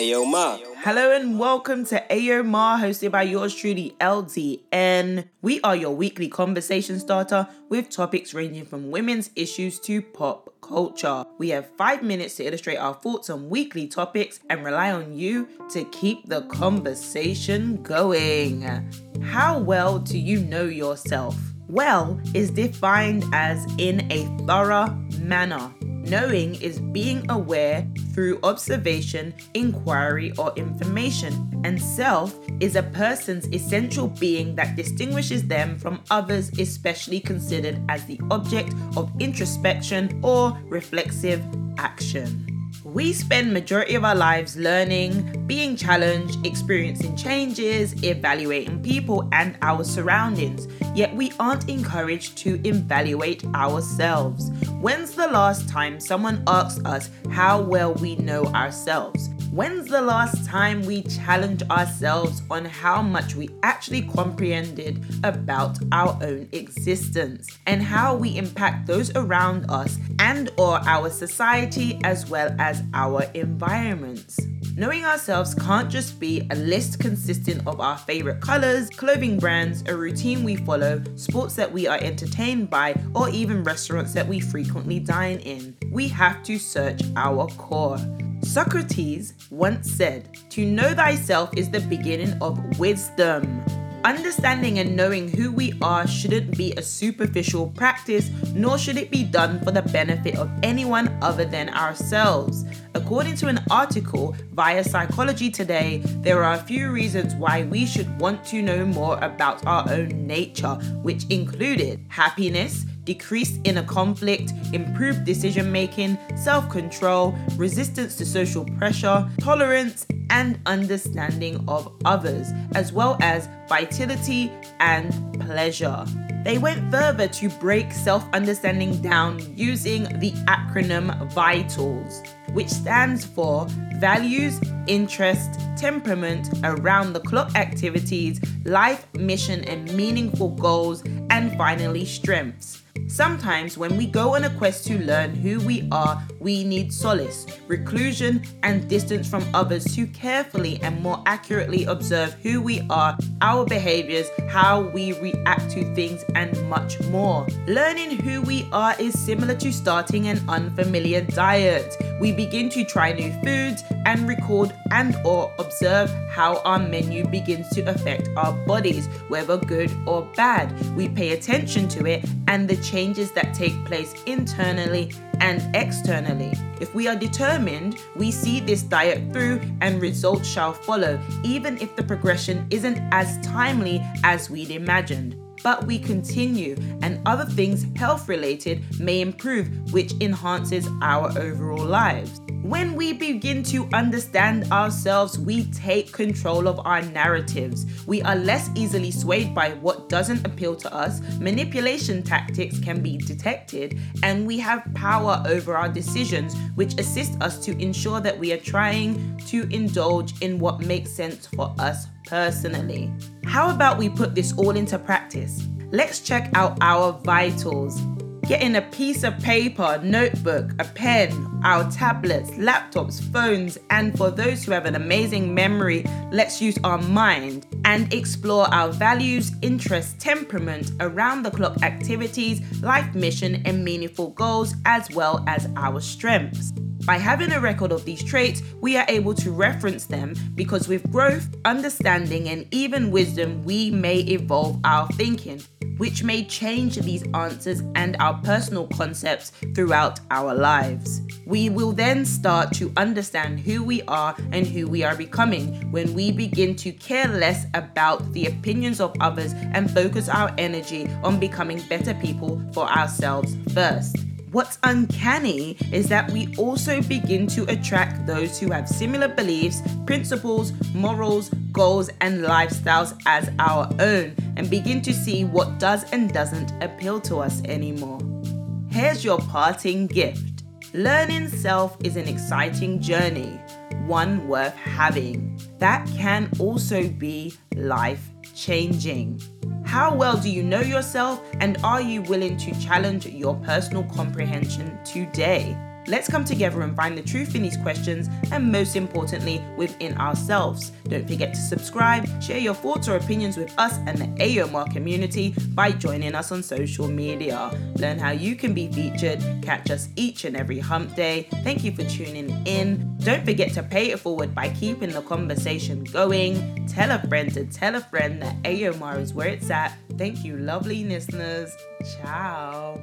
Ayo Ma. Hello and welcome to Ayo Ma, hosted by yours truly, LDN. We are your weekly conversation starter with topics ranging from women's issues to pop culture. We have five minutes to illustrate our thoughts on weekly topics and rely on you to keep the conversation going. How well do you know yourself? Well is defined as in a thorough manner. Knowing is being aware through observation, inquiry, or information, and self is a person's essential being that distinguishes them from others, especially considered as the object of introspection or reflexive action. We spend majority of our lives learning, being challenged, experiencing changes, evaluating people and our surroundings. Yet we aren't encouraged to evaluate ourselves. When's the last time someone asked us how well we know ourselves? When's the last time we challenged ourselves on how much we actually comprehended about our own existence and how we impact those around us and or our society as well as our environments? Knowing ourselves can't just be a list consisting of our favorite colors, clothing brands, a routine we follow, sports that we are entertained by, or even restaurants that we frequently dine in. We have to search our core. Socrates once said, To know thyself is the beginning of wisdom. Understanding and knowing who we are shouldn't be a superficial practice, nor should it be done for the benefit of anyone other than ourselves. According to an article via Psychology Today, there are a few reasons why we should want to know more about our own nature, which included happiness, decreased inner conflict, improved decision making, self control, resistance to social pressure, tolerance, and understanding of others, as well as vitality and pleasure. They went further to break self understanding down using the acronym VITALS, which stands for Values, Interest, Temperament, Around the Clock Activities, Life, Mission, and Meaningful Goals, and finally, Strengths. Sometimes, when we go on a quest to learn who we are, we need solace, reclusion, and distance from others to carefully and more accurately observe who we are, our behaviors, how we react to things, and much more. Learning who we are is similar to starting an unfamiliar diet. We begin to try new foods and record and or observe how our menu begins to affect our bodies, whether good or bad. We pay attention to it and the changes that take place internally and externally. If we are determined, we see this diet through and results shall follow, even if the progression isn't as timely as we'd imagined but we continue, and other things health related may improve, which enhances our overall lives. When we begin to understand ourselves, we take control of our narratives. We are less easily swayed by what doesn't appeal to us, manipulation tactics can be detected, and we have power over our decisions, which assist us to ensure that we are trying to indulge in what makes sense for us personally. How about we put this all into practice? Let's check out our vitals. Getting a piece of paper, notebook, a pen, our tablets, laptops, phones, and for those who have an amazing memory, let's use our mind and explore our values, interests, temperament, around the clock activities, life mission, and meaningful goals, as well as our strengths. By having a record of these traits, we are able to reference them because with growth, understanding, and even wisdom, we may evolve our thinking which may change these answers and our personal concepts throughout our lives. We will then start to understand who we are and who we are becoming when we begin to care less about the opinions of others and focus our energy on becoming better people for ourselves first. What's uncanny is that we also begin to attract those who have similar beliefs, principles, morals, goals, and lifestyles as our own and begin to see what does and doesn't appeal to us anymore. Here's your parting gift learning self is an exciting journey, one worth having. That can also be life changing. How well do you know yourself, and are you willing to challenge your personal comprehension today? Let's come together and find the truth in these questions and most importantly, within ourselves. Don't forget to subscribe, share your thoughts or opinions with us and the AOMR community by joining us on social media. Learn how you can be featured, catch us each and every hump day. Thank you for tuning in. Don't forget to pay it forward by keeping the conversation going. Tell a friend to tell a friend that AOMR is where it's at. Thank you, lovely listeners. Ciao.